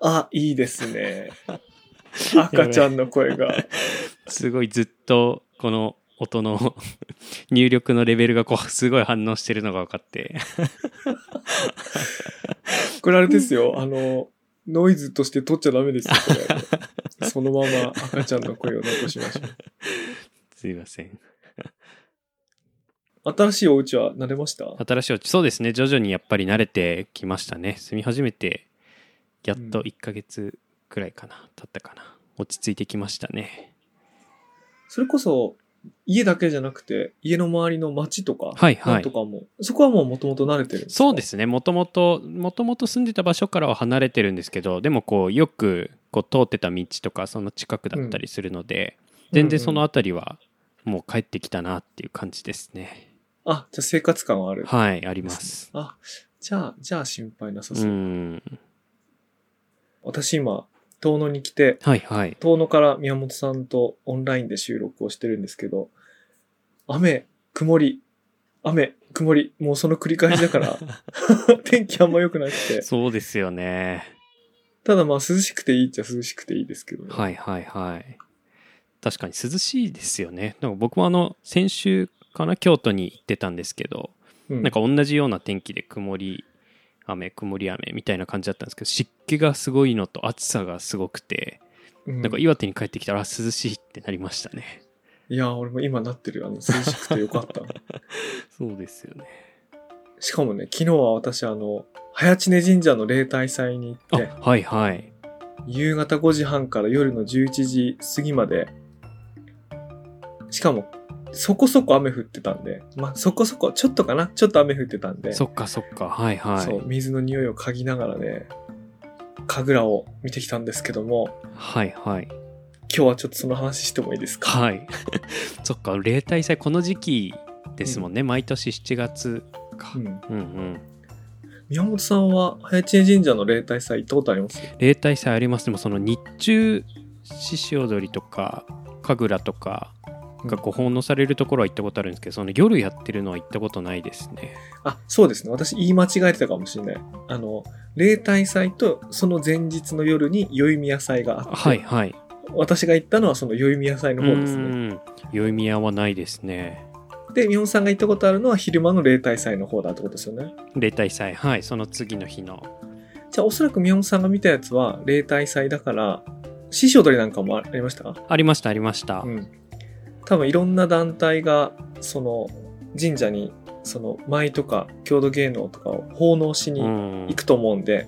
あ、いいですね。赤ちゃんの声が。すごいずっとこの音の 入力のレベルがこうすごい反応してるのが分かってこれあれですよ。あの、ノイズとして取っちゃダメですよ、これ。そのまま赤ちゃんの声を残しましょう。すいません新しいお家は慣れました？新しいお家そうですね徐々にやっぱり慣れてきましたね住み始めてやっと1ヶ月くらいかな、経ったかな。落ち着いてきましたね。それこそ、家だけじゃなくて、家の周りの町とか、はいはい。とかも、そこはもう元々慣れてるそうですね。もともともともと住んでた場所からは離れてるんですけどでもこうよくこう通ってた道とかその近くだったりするので、全然その辺りはもう帰ってきたなっていう感じですね、あ、じゃあ生活感はある。はいあります。あ、じゃあ、じゃあ心配なさう。そう。ん私今、遠野に来て、はいはい。遠野から宮本さんとオンラインで収録をしてるんですけど、雨、曇り、雨、曇り、もうその繰り返しだから、天気あんま良くなくて、そうですよね。ただまあ涼しくていいっちゃ涼しくていいですけどね。はいはいはい。確かに涼しいですよね。なんか僕もあの先週かな京都に行ってたんですけど、うん。なんか同じような天気で曇り雨曇り雨みたいな感じだったんですけど湿気がすごいのと暑さがすごくて、うんなんか岩手に帰ってきたらあ涼しいってなりましたねいや、俺も今なってる。あの、涼しくてよかった。そうですよねしかもね、昨日は私、あの、早知根神社の例大祭に行って、あはいはい夕方5時半から夜の11時過ぎまで、しかも、そこそこ雨降ってたんで、まあ、そこそこ、ちょっとかな？ちょっと雨降ってたんで、そっかそっか。はいはい。そう、水の匂いを嗅ぎながらね、神楽を見てきたんですけども、はいはい。今日はちょっとその話してもいいですか？はい。そっか例大祭この時期ですもんね、毎年7月か、うん。うんうん。宮本さんは、早知根神社の例大祭行ったことあります？例大祭あります。でもその日中獅子踊りとか神楽とかがこう奉納されるところは行ったことあるんですけどその夜やってるのは行ったことないですねあ、そうですね。私言い間違えてたかもしれない。あの、例大祭とその前日の夜に宵宮祭があって、はいはい私が行ったのはその宵宮祭の方ですね。うん宵宮はないですねで、宮本さんが行ったことあるのは昼間の例大祭の方だってことですよね。例大祭はいその次の日のじゃあおそらく宮本さんが見たやつは例大祭だから、獅子踊りなんかもありました？ありましたありました、うん。多分いろんな団体が、その神社に、その舞とか郷土芸能とかを奉納しにうん。行くと思うんで、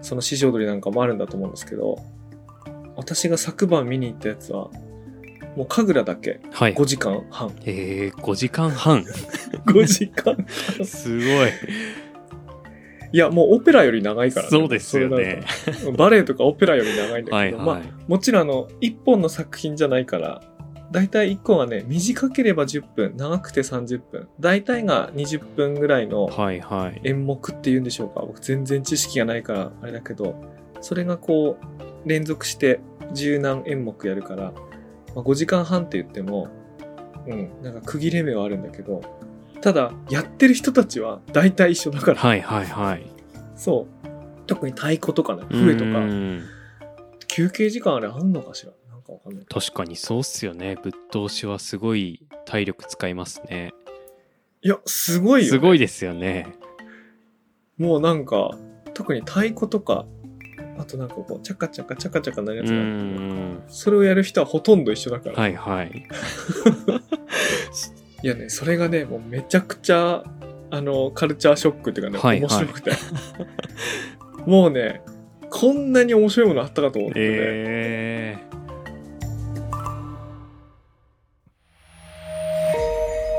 その獅子踊りなんかもあるんだと思うんですけど、私が昨晩見に行ったやつは、もう神楽だけ。はい。5時間半。えー、5時間半。5時間。すごい。いや、もうオペラより長いからそうですよね。バレエとかオペラより長いんだけど、はいはい、まあ、もちろんあの、1本の作品じゃないから、だいたい1個がね、短ければ10分、長くて30分。だいたいが20分ぐらいのはいはい。演目っていうんでしょうか。僕全然知識がないからあれだけど、それがこう、連続して十何演目やるから、まあ、5時間半って言っても、うん、なんか区切れ目はあるんだけど、ただ、やってる人たちは大体一緒だから、はいはいはい。そう。特に太鼓とかね、笛とうか、ん。休憩時間あれあんのかしらかわかんない。確かにそうっすよねぶっ通しはすごい体力使いますねいや、すごいよ、ね。すごいですよねもうなんか、特に太鼓とか、あとなんかこう、チャカチャカチャカチャカなるやうつがあるんそれをやる人はほとんど一緒だから。はいはい いやね、それがね、もうめちゃくちゃ、あの、カルチャーショックっていうかね、はいはい面白くて。もうね、こんなに面白いものあったかと思ってね。え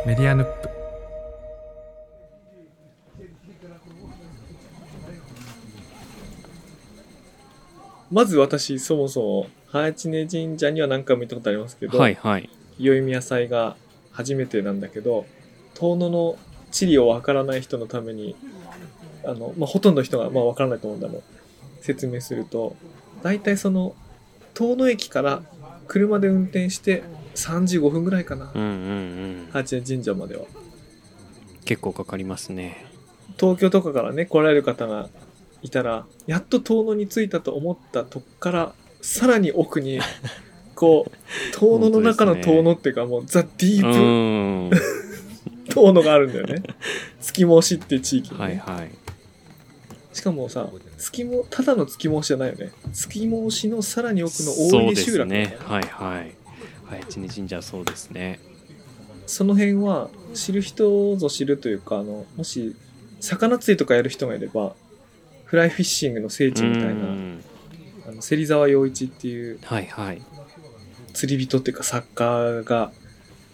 メディアヌップ。まず私、そもそも、早知根神社には何回も行ったことありますけー、ど、はいはい宵宮祭が初めてなんだけど遠野の地理をわからない人のためにあの、まあ、ほとんどの人がまあわからないと思うんだろう説明すると大体その遠野駅から車で運転して35分ぐらいかな。うんうんうん。八重神社までは。結構かかりますね。東京とかからね来られる方がいたらやっと遠野に着いたと思ったとこからさらに奥に こう遠野の中の遠野っていうかもうザ・ディうープ。ん。遠野があるんだよね。月申しっていう地域にね、はいはい。しかもさ月もただの月申しじゃないよね。月申しのさらに奥のそうで大出集落すね。だからはいはい早知根神社はそうですね。その辺は知る人ぞ知るというかあのもし魚釣りとかやる人がいればフライフィッシングの聖地みたいなうん。あの芹沢陽一っていうはいはい。釣り人っていうか作家が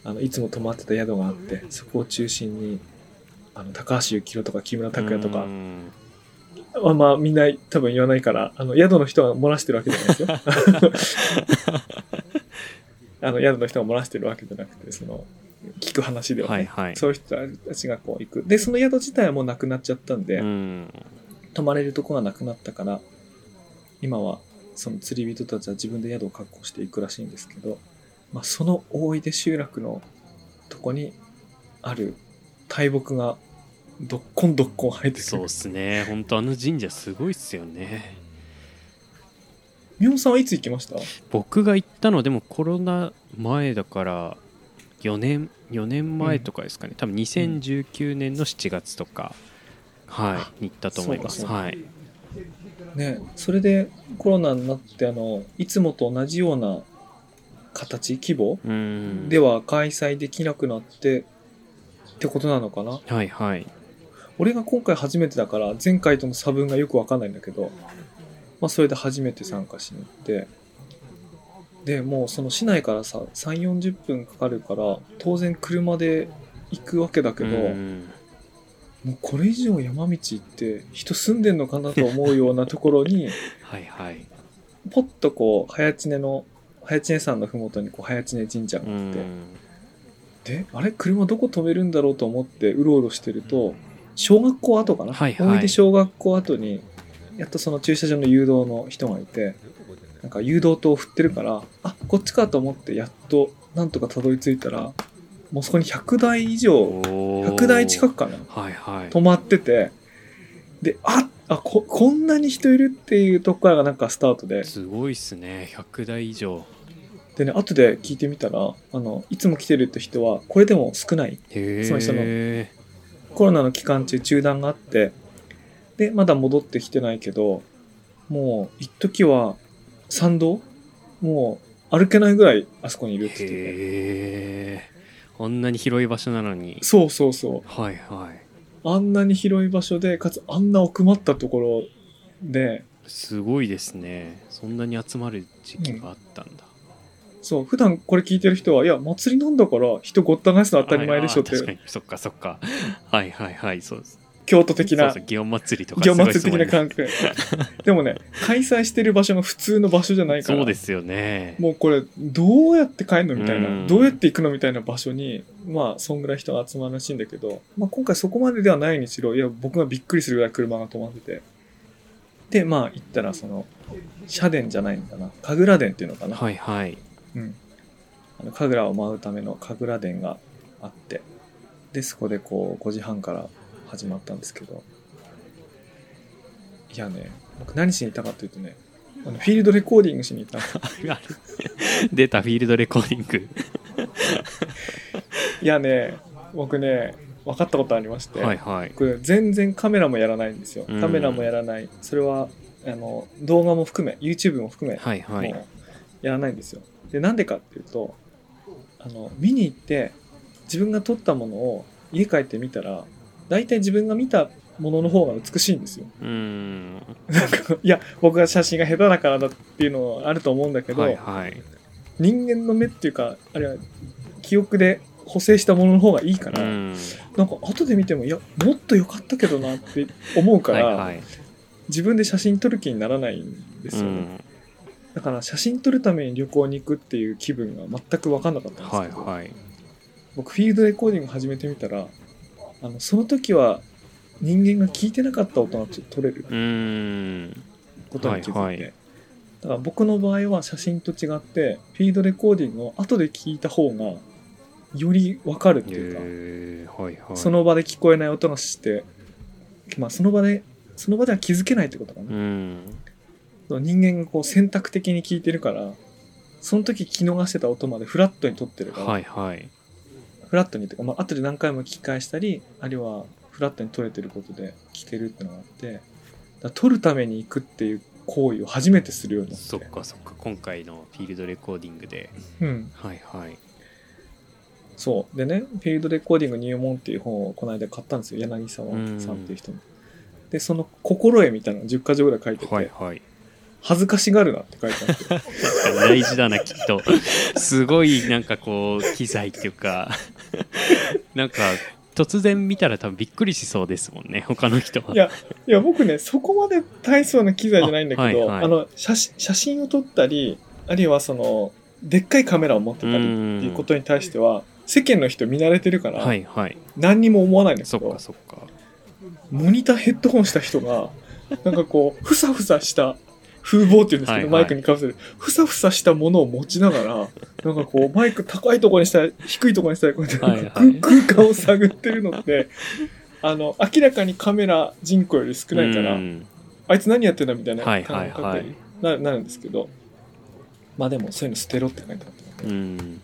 あのいつも泊まってた宿があってそこを中心にあの高橋幸宏とか木村拓哉とかうん。まあまあみんな多分言わないからあの宿の人が漏らしてるわけじゃないですよ あの宿の人が漏らしてるわけじゃなくてその聞く話では。ね、はいはい。そういう人たちがこう行く。でその宿自体はもうなくなっちゃったんで、うん。泊まれるとこがなくなったから今はその釣り人たちは自分で宿を確保していくらしいんですけど、まあ、その大出集落のとこにある大木がどっこんどっこん生えてる。そうっすね。本当あの神社すごいっすよね宮本さんはいつ行きました？僕が行ったのでもコロナ前だから4年4年前とかですかね、多分2019年の7月とか、はいに行ったと思います。はい。ねそれでコロナになってあのいつもと同じような形規模うん。では開催できなくなってってことなのかな？はいはい。俺が今回初めてだから前回との差分がよくわかんないんだけど、まあ、それで初めて参加しに行ってでもうその市内からさ3 4 0分かかるから当然車で行くわけだけど、うん。もうこれ以上山道行って人住んでんのかなと思うようなところに はいはい。ポッとこう早知根の早知根山の麓にこう早知根神社がうあって、ん。であれ？車どこ止めるんだろうと思ってうろうろしてると小学校跡かな、はいはい。小学校跡にやっとその駐車場の誘導の人がいてなんか誘導灯を振ってるからあこっちかと思ってやっとなんとかたどり着いたらもうそこに100台以上100 100台近くかなはいはい。止まっててでああここんなに人いるっていうとこからがなんかスタートで。すごいっすね。100台以上。でね後で聞いてみたらあのいつも来てるって人はこれでも少ない。へつまりそのえコロナの期間中中断があってでまだ戻ってきてないけどもう一時は参道？もう歩けないぐらいあそこにいるって言っててへえあんなに広い場所なのに。そうそうそう。はいはい。あんなに広い場所でかつあんな奥まったところで。すごいですね。そんなに集まる時期があったんだ、そう普段これ聞いてる人はいや祭りなんだから人ごった返すの当たり前でしょっはいあー確かてに。そっかそっか。はいはいはいそうです京都的なそうそう祇園祭りとか祇園祭り的な感覚。でもね開催してる場所が普通の場所じゃないからそうですよね。もうこれどうやって帰るのみたいな、うん。どうやって行くのみたいな場所にまあそんぐらい人が集まるらしいんだけど、まあ、今回そこまでではないにしろいや僕がびっくりするぐらい車が止まってて。でまあ行ったらその社殿じゃないんだな。神楽殿っていうのかな、はいはい。うん、あの神楽を舞うための神楽殿があって。でそこでこう5時半から始まったんですけど。いやね僕何しに行ったかっていうとねあのフィールドレコーディングしに行ったんですよ。出たフィールドレコーディング。いやね僕ね分かったことありまして、はいはい。僕全然カメラもやらないんですよ。うん。カメラもやらない。それはあの動画も含め YouTube も含め、はいはい。もうやらないんですよ。でなんでかっていうとあの見に行って自分が撮ったものを家帰って見たら大体自分が見たものの方が美しいんですよ。うーん。なんかいや僕が写真が下手だからだっていうのはあると思うんだけど、はいはい。人間の目っていうかあるいは記憶で補正したものの方がいいから、うん。なんか後で見てもいやもっと良かったけどなって思うから、はいはい。自分で写真撮る気にならないんですよね、うん。だから写真撮るために旅行に行くっていう気分が全く分かんなかったんですけど、はいはい。僕フィールドレコーディング始めてみたらあのその時は人間が聞いてなかった音がちょっと撮れることに気づいて、はいはい。だから僕の場合は写真と違ってフィールドレコーディングを後で聞いた方がより分かるっていうか、はいはい。その場で聞こえない音がして、まあ、その場でその場では気づけないってことかな、うん。人間がこう選択的に聞いてるからその時聞き逃してた音までフラットに撮ってるから、はいはいフラットにというか、まあ後で何回も聞き返したりあるいはフラットに撮れてることで聞けるってのがあってだから撮るために行くっていう行為を初めてするようになって。そっかそっか。今回のフィールドレコーディングで。うん。はいはい。そう。でねフィールドレコーディング入門っていう本をこの間買ったんですよ。柳沢さんっていう人に。でその心得みたいなのが10箇条ぐらい書いてて、はいはい。恥ずかしがるなって書いてあって。大事だなきっと。すごいなんかこう機材っていうか なんか突然見たら多分びっくりしそうですもんね他の人は。いやいや僕ねそこまで大層な機材じゃないんだけどあ,、あはいはい。の写真写真を撮ったりあるいはそのでっかいカメラを持ってたりっていうことに対しては世間の人見慣れてるから、はいはい。何にも思わないんだけそっどかそっか。モニターヘッドホンした人がなんかこうふさふさした風貌っていうんですけど、はいはい。マイクにかぶせるふさふさしたものを持ちながらなんかこうマイク高いところにしたり低いところにしたりこうやってはいはい。空空間を探ってるのってあの明らかにカメラ人口より少ないから、うん。あいつ何やってんだみたいな感覚にななるんですけどまあでもそういうの捨てろって書いてあったので、うん。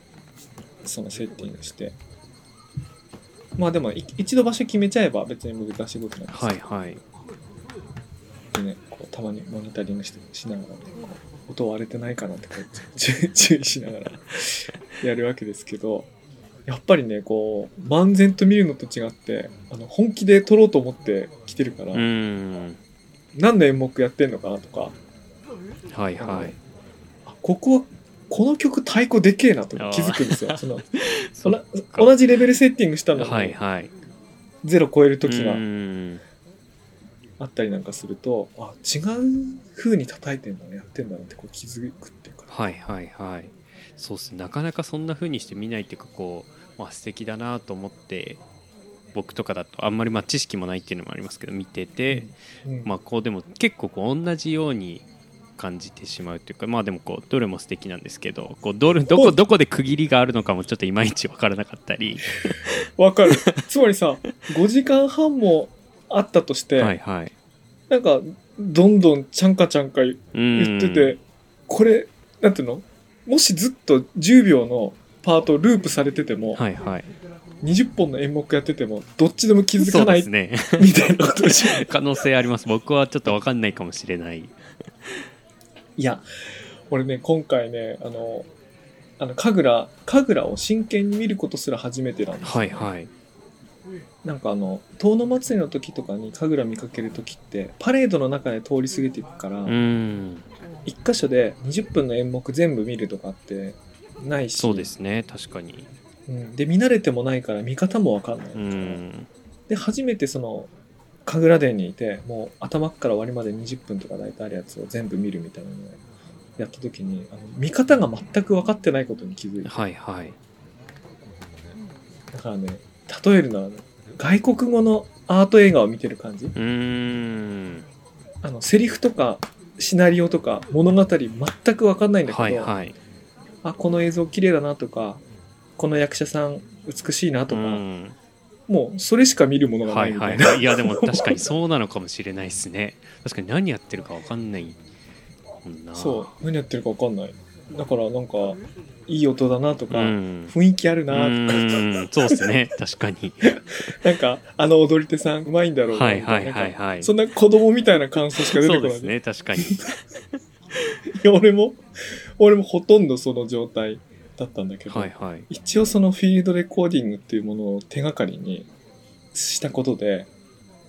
そのセッティングして。まあでもい一度場所決めちゃえば別に難しいことなんですよ。はいはいでね、こうたまにモニタリングしてしながらね、こう音割れてないかなってこう 注注意しながらやるわけですけど、やっぱりね、こう、漫然と見るのと違って、あの本気で撮ろうと思って来てるから、うん。何の演目やってんのかなとか、はいはい。あここは、この曲太鼓でけえなと気づくんですよ。その同じレベルセッティングしたのに、はいはい。ゼロ超える時が。うんあったりなんかすると、あ、違う風に叩いてんだね、やってんだなってこう気づくっていうか。はいはいはいそうっすなかなかそんな風にして見ないっていうかこう、まあ、素敵だなと思って僕とかだとあんまりまあ知識もないっていうのもありますけど見てて、うんまあこうでも結構こう同じように感じてしまうというかまあでもこうどれも素敵なんですけどこうどれどこどこで区切りがあるのかもちょっといまいち分からなかったり わかる。つまりさ、5時間半もあったとして、はいはい。なんか、どんどんちゃんかちゃんか言言ってて、これ、なんていうの？もしずっと10秒のパートループされてても、はいはい。20本の演目やってても、どっちでも気づかないそうですね。みたいなことでしょ？可能性あります。僕はちょっと分かんないかもしれない。いや、俺ね、今回ね、あの、あの、神楽、神楽を真剣に見ることすら初めてなんですよ。はいはいなんかあの、遠野祭りの時とかに神楽見かける時って、パレードの中で通り過ぎていくから、うん。一箇所で20分の演目全部見るとかってないし。そうですね確かに。うん。で見慣れてもないから見方もわかんない、うん。で初めてその神楽殿にいてもう頭から終わりまで20分とか大体あるやつを全部見るみたいなのをやった時にあの見方が全く分かってないことに気づいて。はいはい。だからね例えるのは外国語のアート映画を見てる感じ？うーん。あのセリフとかシナリオとか物語全く分かんないんだけど、はいはい。あこの映像綺麗だなとかこの役者さん美しいなとか、うん。もうそれしか見るものがなはいいはいみたいな、はいい。やでも確かにそうなのかもしれないですね。確かに何やってるか分かんないそう何やってるか分かんないだからなんかいい音だなとか、うん。雰囲気あるうなとか、ん。そうですね。確かに。なんかあの踊り手さんうまいんだろうなはいはいはいはいそんな子供みたいな感想しか出てこない、ですね。確かに。いや俺も俺もほとんどその状態だったんだけど、はいはい。一応そのフィールドレコーディングっていうものを手がかりにしたことで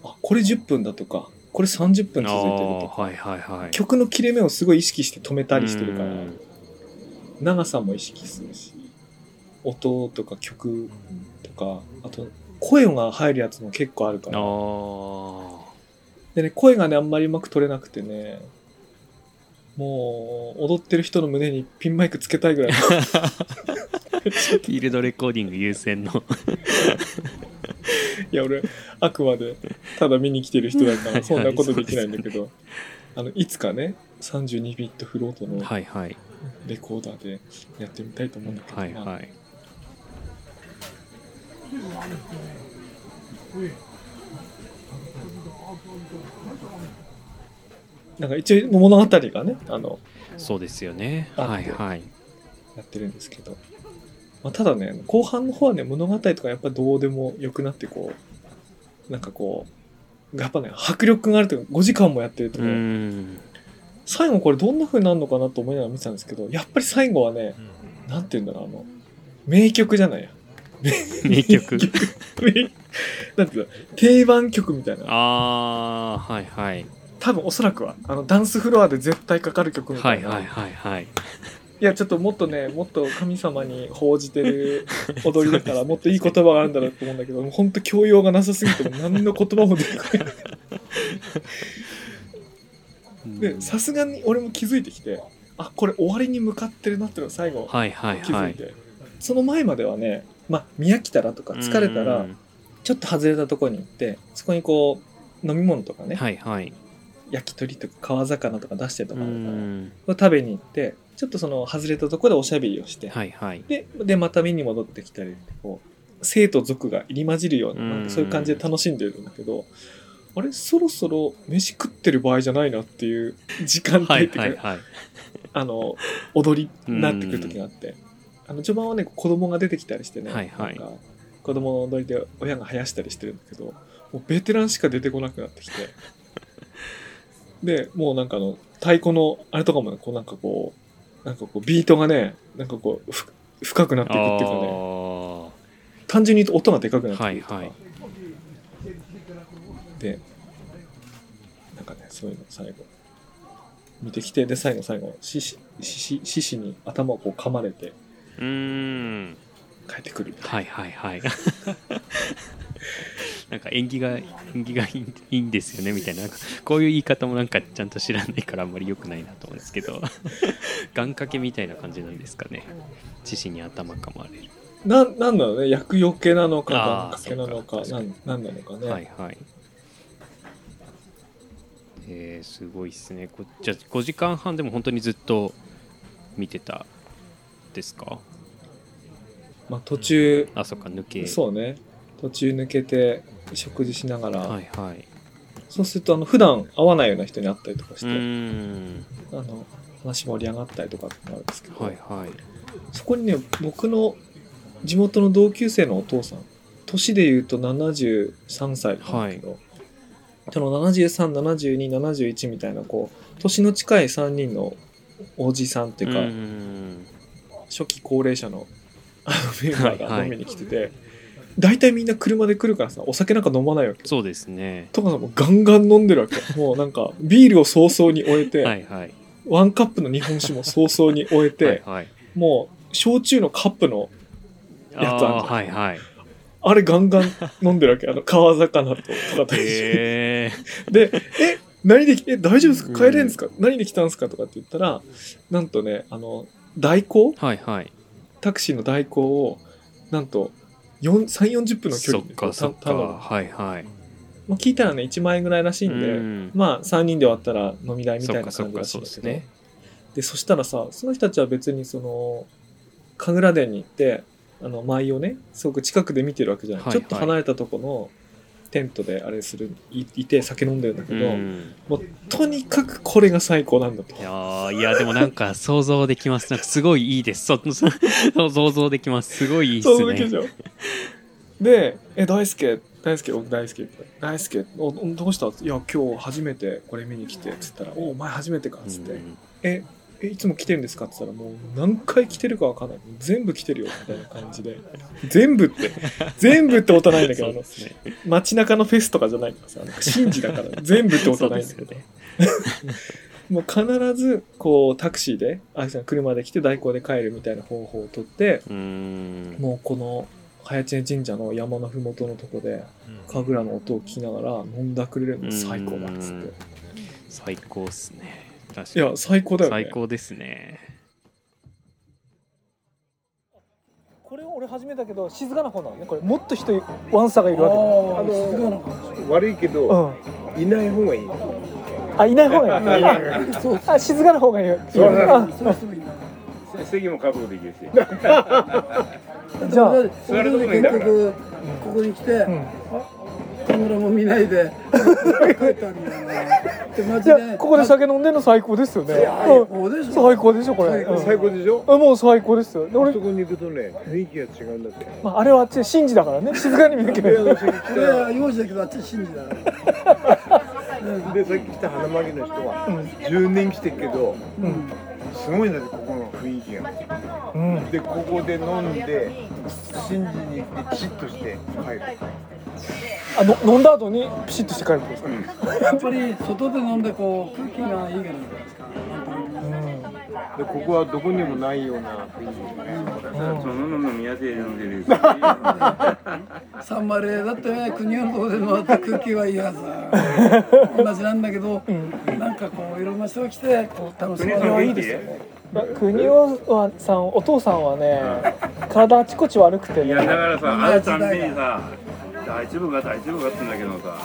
あこれ10分だとかこれ30分続いてるとか。はいはいはい。曲の切れ目をすごい意識して止めたりしてるから。うん長さも意識するし音とか曲とかあと声が入るやつも結構あるかあらー。でね声がねあんまりうまく取れなくてねもう踊ってる人の胸にピンマイクつけたいぐらい。フィールドレコーディング優先の。いや俺あくまでただ見に来てる人だか はいらそんなことできないんだけどあのいつかね32ビットフロートのはいはいレコーダーでやってみたいと思うんだけど、まあはいはい。なんか一応物語がねあのそうですよね。あはいはい。やってるんですけど、まあ、ただね後半の方はね物語とかやっぱどうでもよくなってこうなんかこうやっぱね迫力があるというか5時間もやってるとうね、ん最後これどんな風になるのかなと思いながら見てたんですけどやっぱり最後はねなんて言うんだろうあの名曲じゃないや。名曲。名なんていうの？定番曲みたいな。ああはいはい。多分おそらくは。あのダンスフロアで絶対かかる曲みたな、はいいはいはいはい。いやちょっともっとねもっと神様に報じてる踊りだから もっといい言葉があるんだろうと思うんだけど本当教養がなさすぎても何の言葉も出てこないでさすがに俺も気づいてきてあこれ終わりに向かってるなっていうのが最後はいはいはい。い気づて、その前まではねまあ見飽きたらとか疲れたらうんちょっと外れたところに行ってそこにこう飲み物とかね、はいはい。焼き鳥とか川魚とか出してるとうかあるから、ん。これ食べに行ってちょっとその外れたところでおしゃべりをして、はいはい。ででまた見に戻ってきたりこう生と俗が入り混じるようななんかそういう感じで楽しんでるんだけど、あれそろそろ飯食ってる場合じゃないなっていう時間帯はいっていうか、はいはい あの踊りになってくる時があって、あの序盤はね子供が出てきたりしてね、はいはい。なんか子供の踊りで親が生やしたりしてるんだけどもうベテランしか出てこなくなってきて。でもうなんかあの太鼓のあれとかもねこうなんかこうなんかこうビートがねなんかこうふ深くなっていくっていうかね。あ単純に言うと音がでかくなってくるとか、はいはいでなんかねそういうの最後。見てきてで最後最後獅子獅子獅子に頭をこう噛まれてーうーん帰ってくるはいはいはい。なんか縁起が縁起がいいいいんですよねみたいな。こういう言い方もなんかちゃんと知らないからあんまり良くないなと思うんですけど。願掛けみたいな感じなんですかね。獅子に頭噛まれる。ななんだろうね。厄除けなのか願掛けなのかか。なんなんなのかね、はいはいえー、すごいっすね。こじゃあ5時間半でも本当にずっと見てたですか？まあ、途中あそっか抜け。そうね。途中抜けて食事しながら、はいはい。そうするとあの普段会わないような人に会ったりとかしうて、あの話盛り上がったりとかってのあるんですけど、はいはい。そこにね僕の地元の同級生のお父さん年で言うと73歳なんだけど、その737271みたいなこう年の近い3人のおじさんっていうか、ーん初期高齢者の メンバーはいはい。が飲みに来てて、大体みんな車で来るからさお酒なんか飲まないわけそうですね。とかさもうガンガン飲んでるわけ。もうなんかビールを早々に終えて、はいはいワンカップの日本酒も早々に終えて、はいはいもう焼酎のカップのやつあるじゃんあーはいはいあれガンガン飲んでるわけ。あの、川魚とかと一緒にで、え、何でき、え、大丈夫ですか？帰れるんですか、う何で来たんですか？とかって言ったら、なんとね、あの、代行？はいはい。タクシーの代行を、なんと、4 3、40分の距離で頼む。はいはい。まあ、聞いたらね、1万円ぐらいらしいんで、うん。まあ、3人で割ったら飲み代みたいな感じらそしいですね。で、そしたらさ、その人たちは別にその、神楽殿に行って、あの、舞をね、すごく近くで見てるわけじゃない。はいはいちょっと離れたとこのテントであれする、いいて酒飲んでるんだけど、うん。もうとにかくこれが最高なんだと。い。やーいやでもなんか想像できます。なんかすごいいいです。そそ想像できます。すごいいいっすね。で、え、大輔、大輔、僕大輔、大輔、おどうした？いや、今日初めてこれ見に来て、つったら、お、お前初めてか、つって、うん。え、え、いつも来てるんですか？って言ったら、もう何回来てるかわかんない。全部来てるよ、みたいな感じで。全部って、全部ってことはないんだけど、ね。街中のフェスとかじゃないからさ、神事だから、全部ってことはないんだけど、もう必ず、こう、タクシーで、あ、車で来て代行で帰るみたいな方法をとって、もうこの、早知根神社の山のふもとのとこで、神楽の音を聞きながら飲んだくれるの最高だっつって。最高っすね確いや、かに最高だよね。最高ですねこれ俺始めたけど、静かな方なのね。これ、もっと人、ワンサがいるわけあの悪いけど、うん。いない方がいい。あ、いない方がいい。そうあ、静かな方がいいよ。そうあ席も確保できるし。じゃあ、座るとこもいいんだから。結局ここに来て、うん。カメラも見ないで。帰ったんだよなでマジでいやここで酒飲んでんの最高ですよね。最高でしょ。うん最高でしょこれ。最高。でしょ？あもう最高ですよ。で俺そこに行くとね雰囲気が違うんだって。まあ、あれはあっちで神事だからね。静かに見なきゃいけないでさっき来いやいや幼児だけどあっち信じだ。ねたでさっき来た花巻の人は10年来てるけどうん。すごいんだってここの雰囲気が。うん。でここで飲んで神事に行ってチッとして帰るあの飲んだ後にピシッとして帰るってことですか、やっぱり外で飲んでこう空気がいいからじゃないですか。でここはどこにもないような雰囲気がね。そのの飲みやすい飲んでる。サンマレーだってね国のとこで回って空気はいいはず。同じなんだけど、なんかこういろんな人が来てこう楽しま国のせいいですよね。国尾はさんお父さんはね体あちこち悪くていやだねからさ、あるたんびにさ、大丈夫か大丈夫かって言うんだけどさ、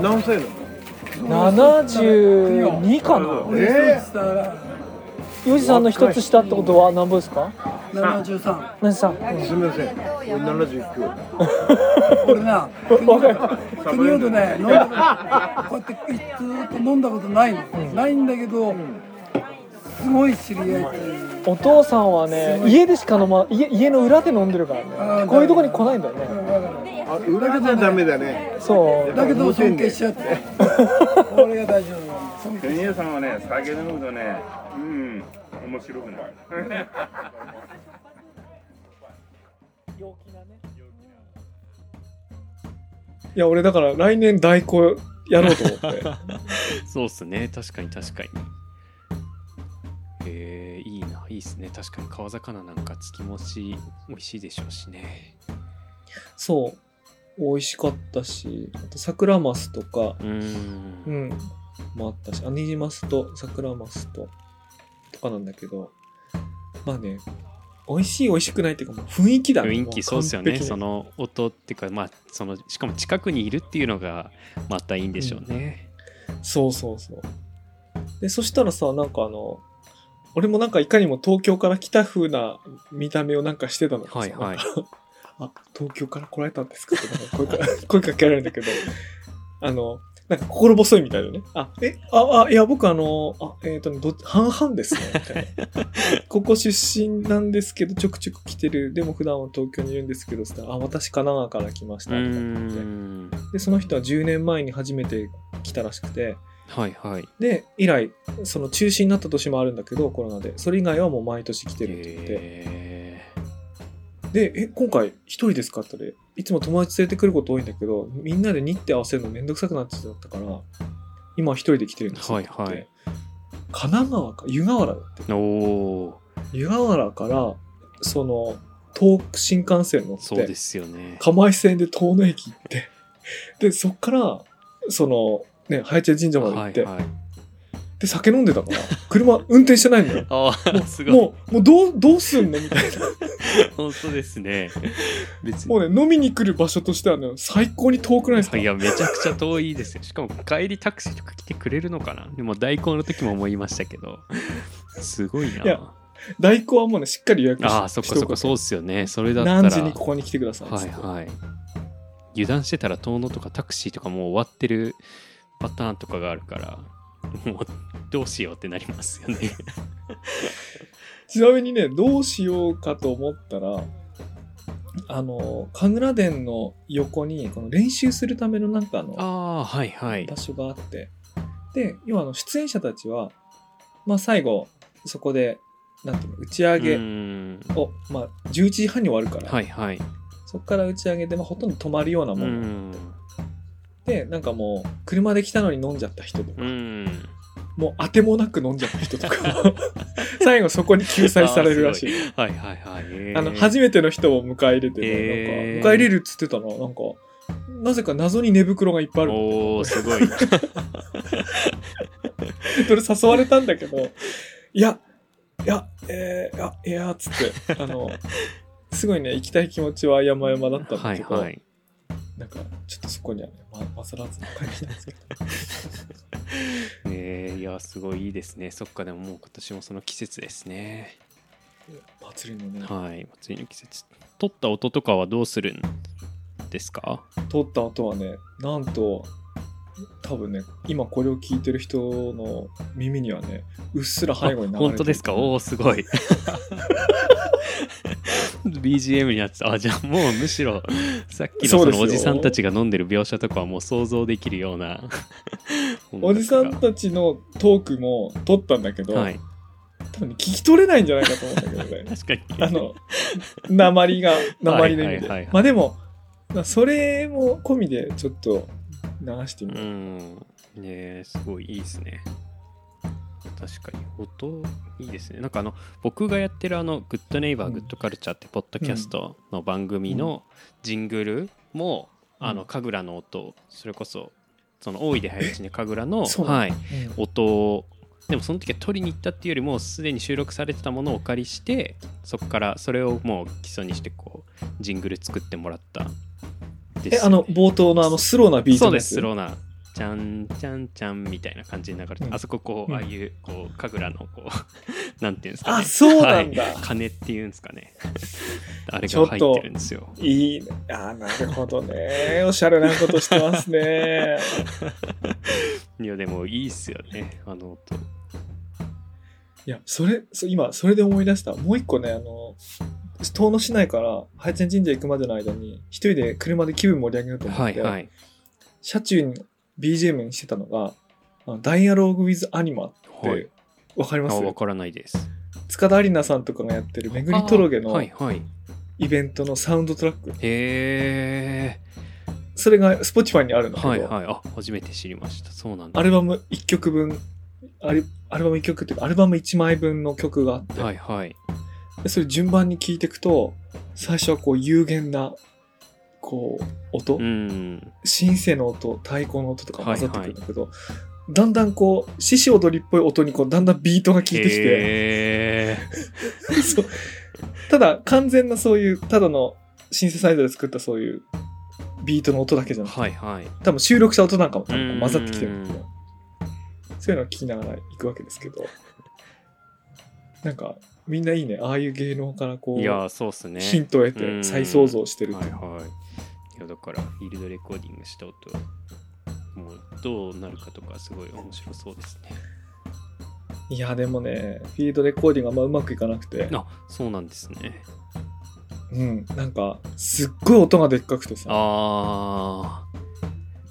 何歳なの？72かな？俺一つ下がヨジさんの一つ下ってことは何ぼですか？73何さん、すみません。俺79俺な国国ほどね飲んだことこうやってずーっと飲んだことないの、ないんだけど、すごい知り合い。お父さんはね家でしか飲ま家家の裏で飲んでるからね。こういうとこに来ないんだよね。あ裏じゃダメだね。そう。だけど尊敬しちゃって。俺が大丈夫なんだ尊敬国枝さんはね、酒飲むとね、うん、面白くなる。いや俺だから来年代行やろうと思って。そうっすね。確かに確かにへえいいな。いいっすね。確かに。川魚なんか月もち美味しいでしょうしね。そう。美味しかったしあと桜マスとかうーん。うん。もあったしあニジマスと桜マスととかなんだけどまあね美味しい美味しくないっていうかもう雰囲気だね。雰囲気そうっすよね。その音っていうかまあそのしかも近くにいるっていうのがまたいいんでしょうね、そうそうそう。でそしたらさなんかあの俺もなんかいかにも東京から来た風な見た目をなんかしてたのかさはいはいあ東京から来られたんですか？とか声か声かけられるんだけど あのなんか心細いみたいだよね。あ、え、あ、あ、いや、僕あの、あ、えっ、とね、ど、半々ですね、みたいな。ここ出身なんですけど、ちょくちょく来てる。でも普段は東京にいるんですけど、つったらあ、私神奈川から来ました、みたいな感じで。んで、その人は10年前に初めて来たらしくて、はいはいで、以来、その中止になった年もあるんだけど、コロナで。それ以外はもう毎年来てるって言って。へで、え、今回一人ですかって言ったら、いつも友達連れてくること多いんだけど、みんなで日程合わせるのめんどくさくなっちゃったから、今一人で来てるんですよ。はいはい神奈川か、湯河原だって。ーおー湯河原から、その、東北新幹線乗って、そうですよね釜石線で遠野駅行って、で、そっから、その、ね、早茶神社まで行って、はいはい。で、酒飲んでたから、車運転してないんだよ。ああすごい。もう、もうどう、どうすんの？みたいな。本当ですね。別に。もうね、飲みに来る場所としてはね、最高に遠くないですか？いやめちゃくちゃ遠いですよ。しかも帰りタクシーとか来てくれるのかな？でも代行の時も思いましたけど。すごいな。いや代行はもうね、しっかり予約しああそっかそっかそうっすよね。それだったら。何時にここに来てください。はいはい。油断してたら遠野とかタクシーとかもう終わってるパターンとかがあるからもうどうしようってなりますよね。ちなみにね、どうしようかと思ったら、あの、神楽殿の横に、この練習するためのなんかあの、ああはいはい。場所があって、で、要はあの、出演者たちは、まあ最後、そこで、なんていうの、打ち上うげん。を、まあ11時半に終わるから、はいはい。そこから打ち上げで、まあほとんど泊まるようなうもの。んで、なんかもう、車で来たのに飲んじゃった人とか、うん。もう当てもなく飲んじゃった人とか、最後そこに救済されるらしい。はいはいはい。あの、初めての人を迎え入れてね、へーなんか、迎え入れるっつってたな、なんか、なぜか謎に寝袋がいっぱいあるおおすごい。それ誘われたんだけど、いや、いや、えー、いや、いや、つって、あの、すごいね、行きたい気持ちは山々だったんだけど、はいはいなんか、ちょっとそこにはね、ま、勝らずに帰ってんですけど。えー、いやすごいいいですね。そっかでももう今年もその季節ですね。祭りのね、はい祭りの季節。取った音とかはどうするんですか？通った音はねなんと多分ね今これを聞いてる人の耳にはねうっすら背後に流れてる。本当ですか？おおすごい。BGM になってたあじゃあもうむしろさっきのそのおじさんたちが飲んでる描写とかはもう想像できるような。おじさん音たちのトークも撮ったんだけど、はい。多分ね聞き取れないんじゃないかと思うんだけどね。確かに。あの鉛が鉛の意味で、はいはいはいはい。まあでもまあそれも込みでちょっと流してみうよう、ん。ねえすごいいいですね。確かに。音いいですね。なんかあの僕がやってるあの「グッドネイバーうん。グッドカルチャー」ってポッドキャストの番組のジングルも、うん。あの神楽の音それこそその大井で早打ちね神楽の、はい、うん。音をでもその時は取りに行ったっていうよりもすでに収録されてたものをお借りしてそこからそれをもう基礎にしてこうジングル作ってもらったえあの冒頭のあのスローなビートそうですスローなちゃんちゃんちゃんみたいな感じに流れて、うん。あそここう、うん。ああいうこう神楽のこう なんていうんですかね。あそうなんだ。はい。鐘っていうんですかね。あれが入ってるんですよ。いいねあなるほどね。おしゃれなことしてますね。いやでもいいっすよねあの音。いやそれそ今それで思い出した。もう一個ねあの遠野市内から拝天神社行くまでの間に一人で車で気分盛り上げようと思って、はいはい。車中に BGM にしてたのが「あのダイアローグ・ウィズ・アニマ」って、はい。わかります？あわからないです。塚田有奈さんとかがやってる「めぐりとろげ」あのはいはい。イベントのサウンドトラック、へえそれが Spotify にあるんだけど、はいはい。あ初めて知りました。そうなんだ。アルバム1曲分アルアルバム1曲っていうかアルバム1枚分の曲があって、はいはいでそれ順番に聴いていくと最初はこう有限なこう音、うん。シンセの音太鼓の音とか混ざってくるんだけど、だんだんこう獅子踊りっぽい音にこうだんだんビートが効いてきて、へー。そう。ただ完全なそういうただのシンセサイザーで作ったそういうビートの音だけじゃなくて、はいはい。多分収録した音なんかも多うん分混ざってきてるんですよそういうのを聞きながら行くわけですけど。なんかみんないいね。ああいう芸能からこいやうそうっすね。ヒントを得てうん。再創造してる。はいはい。いやだからフィールドレコーディングした音はもうどうなるかとかすごい面白そうですね。いやでもねフィールドレコーディングあんまうまくいかなくて。あそうなんですね。うんなんかすっごい音がでっかくてさ、あ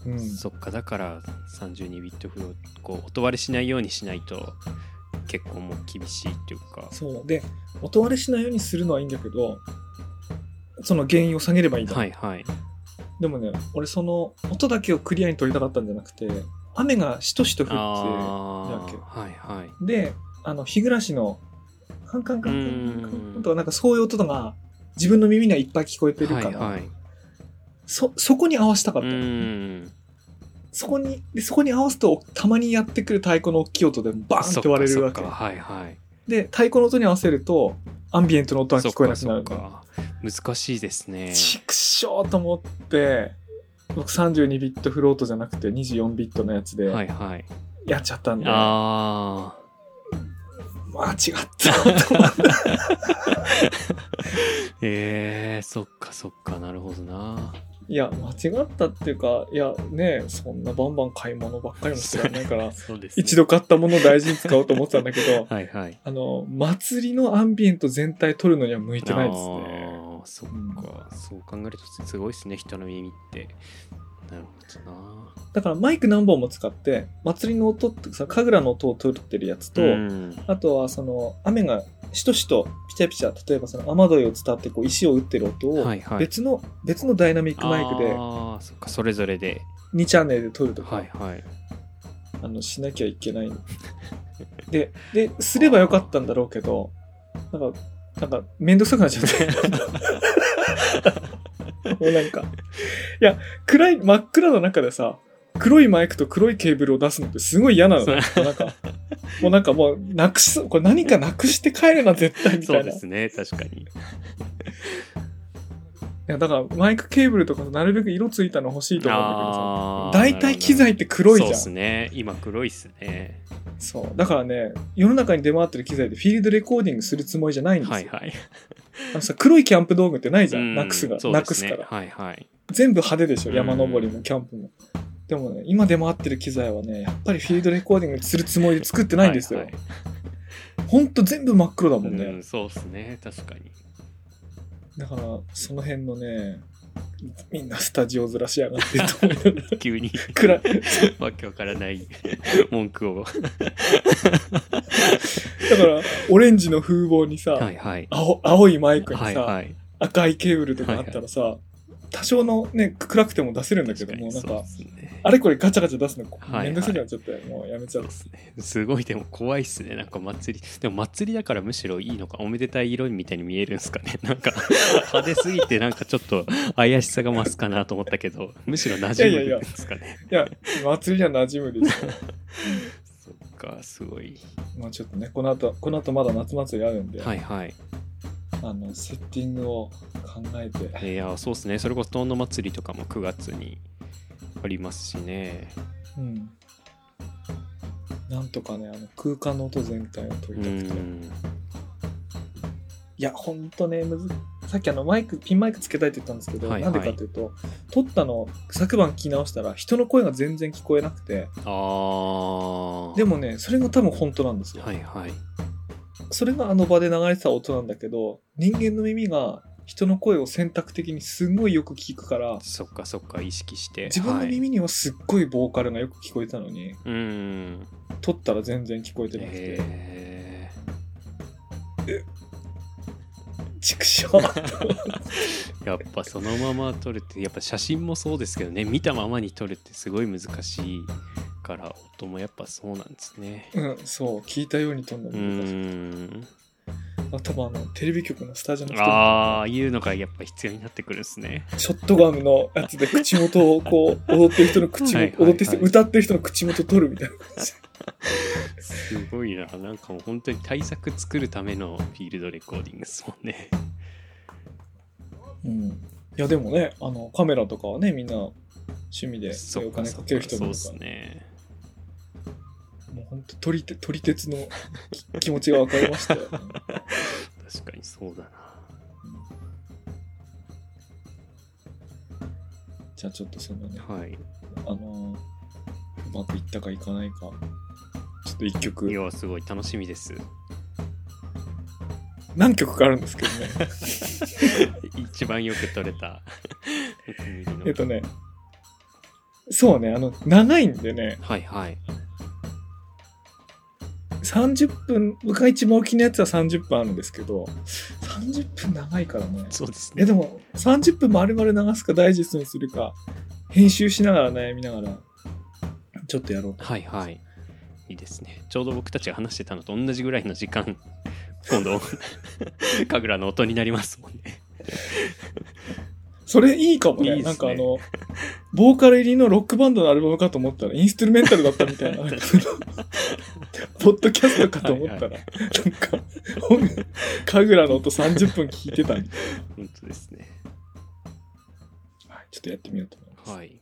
うん。ー、そっかだから32ビットフローこう音割れしないようにしないと結構もう厳しいっていうか。そう。で音割れしないようにするのはいいんだけどその原因を下げればいいんだ、はいはい。でもね俺その音だけをクリアに取りたかったんじゃなくて雨がしとしと降ってはいはい。であの日暮らしのカンカンカンカンとかなんかそういう音が自分の耳にはいっぱい聞こえてるから、はいはい。そそこに合わせたかっうた、んそこにでそこに合わすとたまにやってくる太鼓の大きい音でバーンって割れるわけ。はいはい。で太鼓の音に合わせるとアンビエントの音は聞こえなくなる。か難しいですね。ちくしょうと思って僕32ビットフロートじゃなくて24ビットのやつではいはい。やっちゃったんで、あ間違ったと思っ えー、そっかそっかなるほどないや間違ったっていうかいやねそんなバンバン買い物ばっかりもしてらんないから ね、一度買ったものを大事に使おうと思ってたんだけど はいはい。あの祭りのアンビエント全体取るのには向いてないですね。そっか、そう考えるとすごいですね人の耳って。なるほどな。だからマイク何本も使って祭りの音ってさ神楽の音を取ってるやつと、うん。あとはその雨がしとしとピチャピチャ例えばその雨どいを伝ってこう石を打ってる音をはいはい。別の、別のダイナミックマイクでああそっかそれぞれで。2チャンネルで撮るとか、はいはい。あのしなきゃいけない。でですればよかったんだろうけどなんかなんかめんどくさくなっちゃって。もうなんか。いや暗い真っ暗の中でさ黒いマイクと黒いケーブルを出すのってすごい嫌なのそう。なんかもうなんかもうなくしそうこれ何かなくして帰るな絶対みたそういなですね確かに。いやだからマイクケーブルとかなるべく色ついたの欲しいと思うんだけどさ。大体機材って黒いじゃん。そうですね。今黒いっすね。そう。だからね世の中に出回ってる機材でフィールドレコーディングするつもりじゃないんですよ、はいはい。あのさ黒いキャンプ道具ってないじゃん、うんなくすが、そうなくすから。はいはい。全部派手でしょうん山登りもキャンプも、でもね今出回ってる機材はねやっぱりフィールドレコーディングするつもりで作ってないんですよ、はいはい。ほんと全部真っ黒だもんね、うん、そうっすね確かに。だからその辺のねみんなスタジオずらしやがってると思い 急に。暗い。わけわからない。文句を。だからオレンジの風貌にさ、はいはい。青青いマイクにさ、はいはい。赤いケーブルとかあったらさ、多少のね暗くても出せるんだけどもなんかね。あれこれガチャガチャ出すのはいめんどくさくなっちゃって、もうやめちゃう。すね。すごい。でも怖いっすね。なんか祭り。でも祭りだからむしろいいのかおめでたい色みたいに見えるんすかね。なんか派手すぎてなんかちょっと怪しさが増すかなと思ったけどむしろ馴染むんですかね。いや祭りには馴染むでしょ。そっかすごい。まあちょっとねこの後この後まだ夏祭りあるんで、はいはいあのセッティングを考えて。いやそうですね。それこそ遠野祭りとかも9月にありますしね。うん。なんとかねあの空間の音全体を取うりたくて。ん。いやほんとねむずさっきあのマイクピンマイクつけたいって言ったんですけど、はいはないんでかっていうと撮ったの昨晩聞き直したら人の声が全然聞こえなくて。ああでもねそれが多分本当なんですよ、はいはいそれがあの場で流れてた音なんだけど人間の耳が人の声を選択的にすごいよく聞くからそっかそっか意識して。自分の耳にはすっごいボーカルがよく聞こえたのに、はい、うん。撮ったら全然聞こえてなくて。へ畜生。ー やっぱそのまま撮るってやっぱ写真もそうですけどね見たままに撮るってすごい難しいから音もやっぱそうなんですね。うんそう聞いたように撮るのうん。あ多分あのテレビ局のスタジオの人ああいうのがやっぱ必要になってくるんですね。ショットガンのやつで口元をこう踊ってる人の口元はいはいはい。踊ってる人歌ってる人の口元取るみたいな感じ。すごいな。なんかもう本当に対策作るためのフィールドレコーディングですもんね。うん、いやでもねあのカメラとかはねみんな趣味でそっお金かける人そうっもいるか。らすねもう本当撮りて撮り鉄のき気持ちが分かりましたよ、確かにそうだな。じゃあちょっとそのねはい。あのうまくいったかいかないかちょっと一曲。いやすごい楽しみです。何曲かあるんですけどね。一番よく撮れた。えっとねそうねあの長いんでね。はいはい30分僕が一番大きなやつは30分あるんですけど30分長いからね。そうですね。えでも30分丸々流すかダイジェストにするか編集しながら悩みながらちょっとやろうと。はいはい。いいですね。ちょうど僕たちが話してたのと同じぐらいの時間 今度神楽の音になりますもんねそれいいかもね。いいね。なんかあのボーカル入りのロックバンドのアルバムかと思ったらインストゥルメンタルだったみたいな。ポッドキャストかと思ったら、はいはなんか神楽の音30分聞いてたみたい本当ですね。な、はい、ちょっとやってみようと思います、はい「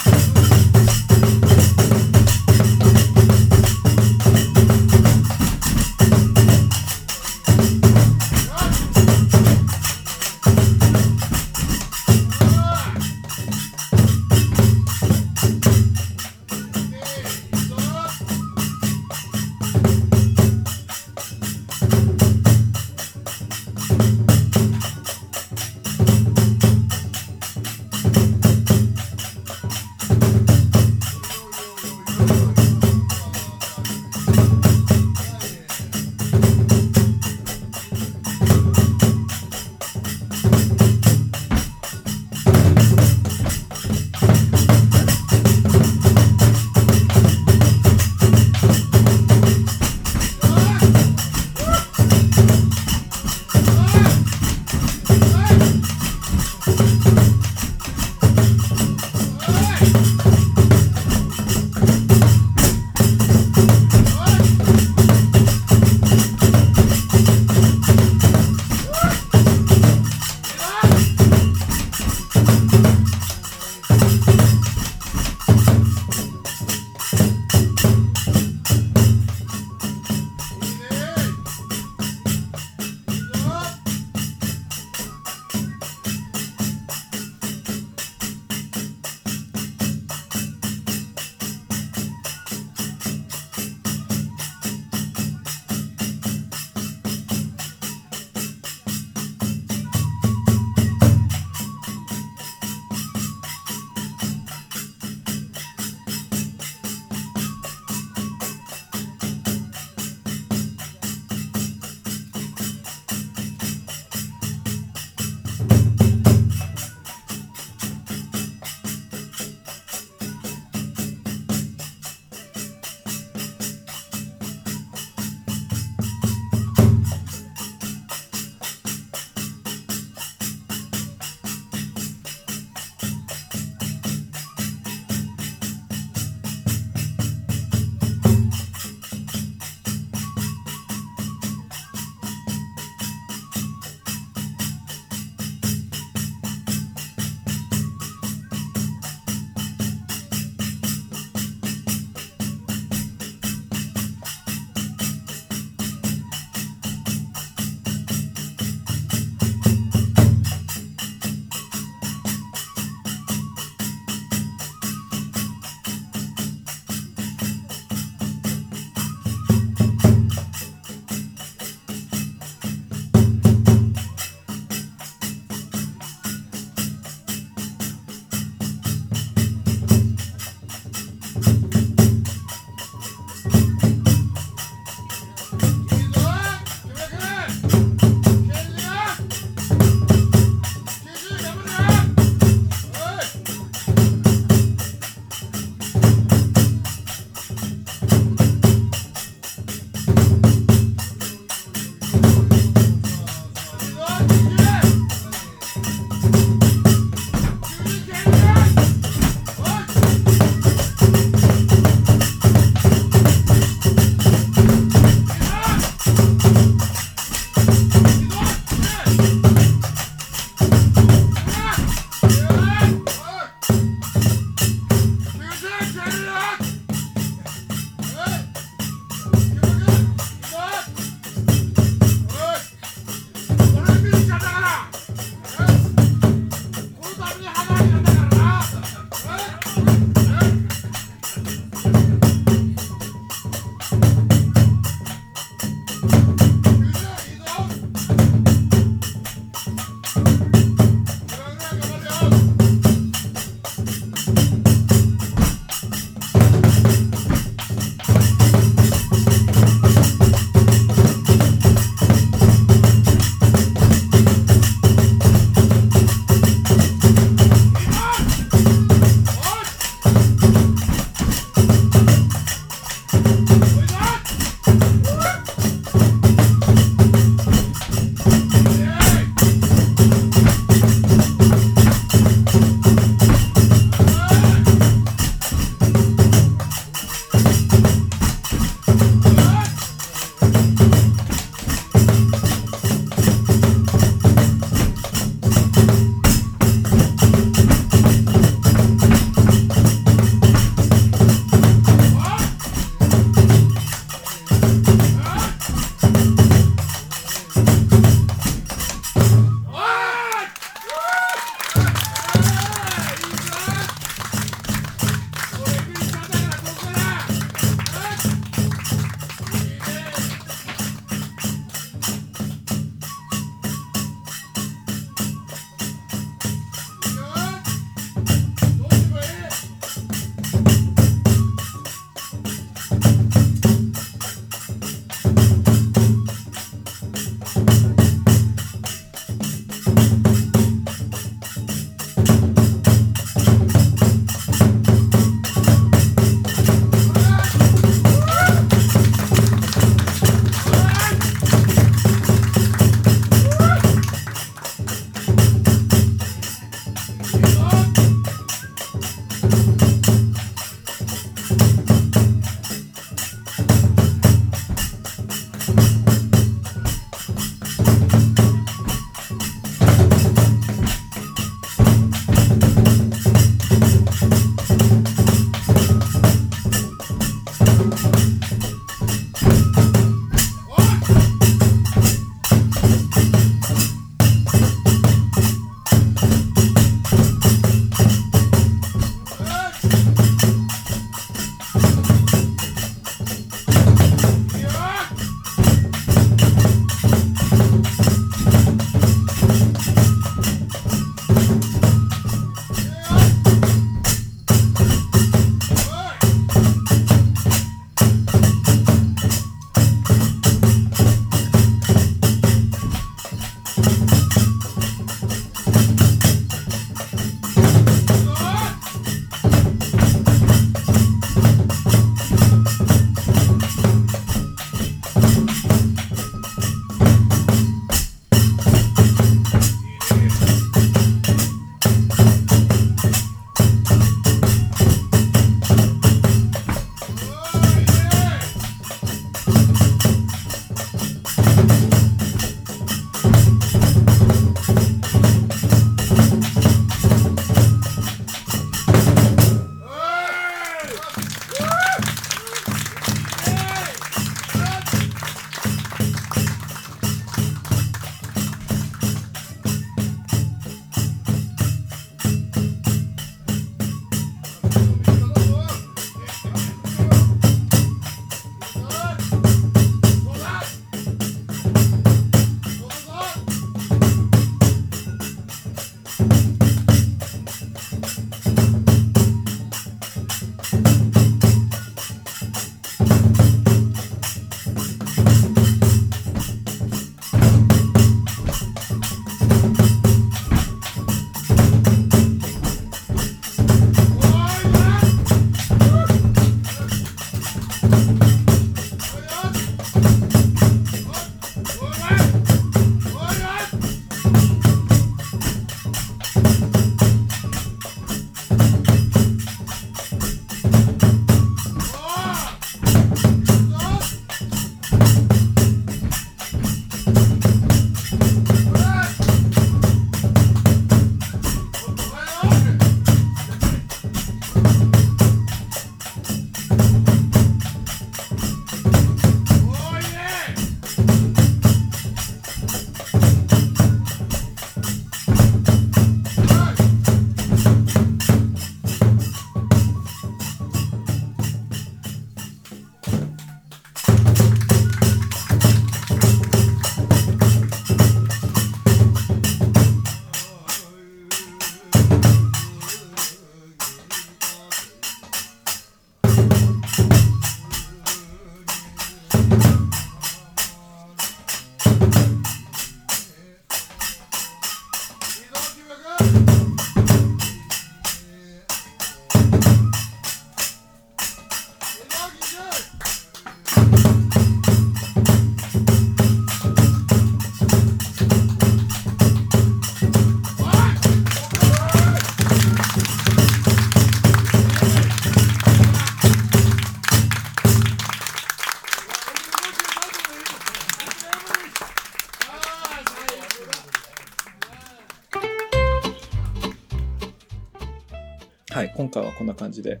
はい、今回はこんな感じで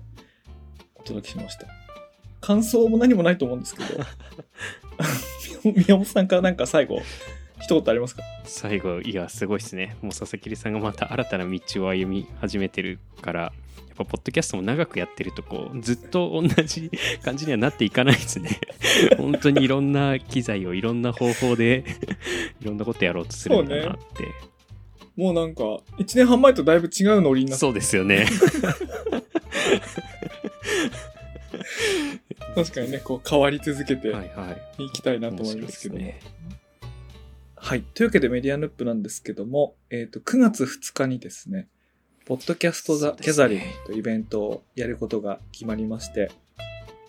お届けしました。感想も何もないと思うんですけど、宮本さんからなんか最後、一言ありますか？最後いやすごいですね。もう佐々木さんがまた新たな道を歩み始めてるからやっぱポッドキャストも長くやってるとこうずっと同じ感じにはなっていかないですね。本当にいろんな機材をいろんな方法でいろんなことやろうとするんだなってもうなんか、1年半前とだいぶ違うノリになって、そうですよね。確かにね、こう変わり続けてはいはい。いきたいなと思いますけども。面白いですね。はい。というわけでメディアヌップなんですけども、えっ、と、9月2日にですね、ポッドキャスト・ザ・ギャザリングというイベントをやることが決まりまして、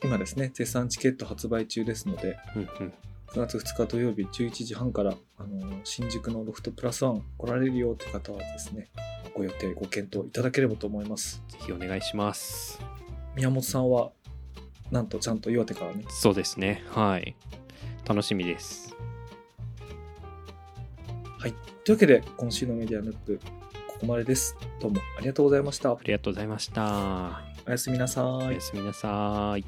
今ですね、絶賛チケット発売中ですので、うんうん9月2日土曜日11時半から、あの新宿のロフトプラスワン来られるよという方はですね、ご予定、ご検討いただければと思います。ぜひお願いします宮本さんは、なんとちゃんと岩手からね、そうですねはい楽しみですはい。というわけで、今週のメディアヌップ、ここまでです。どうもありがとうございました。ありがとうございましたおやすみなさいおや。すみなさい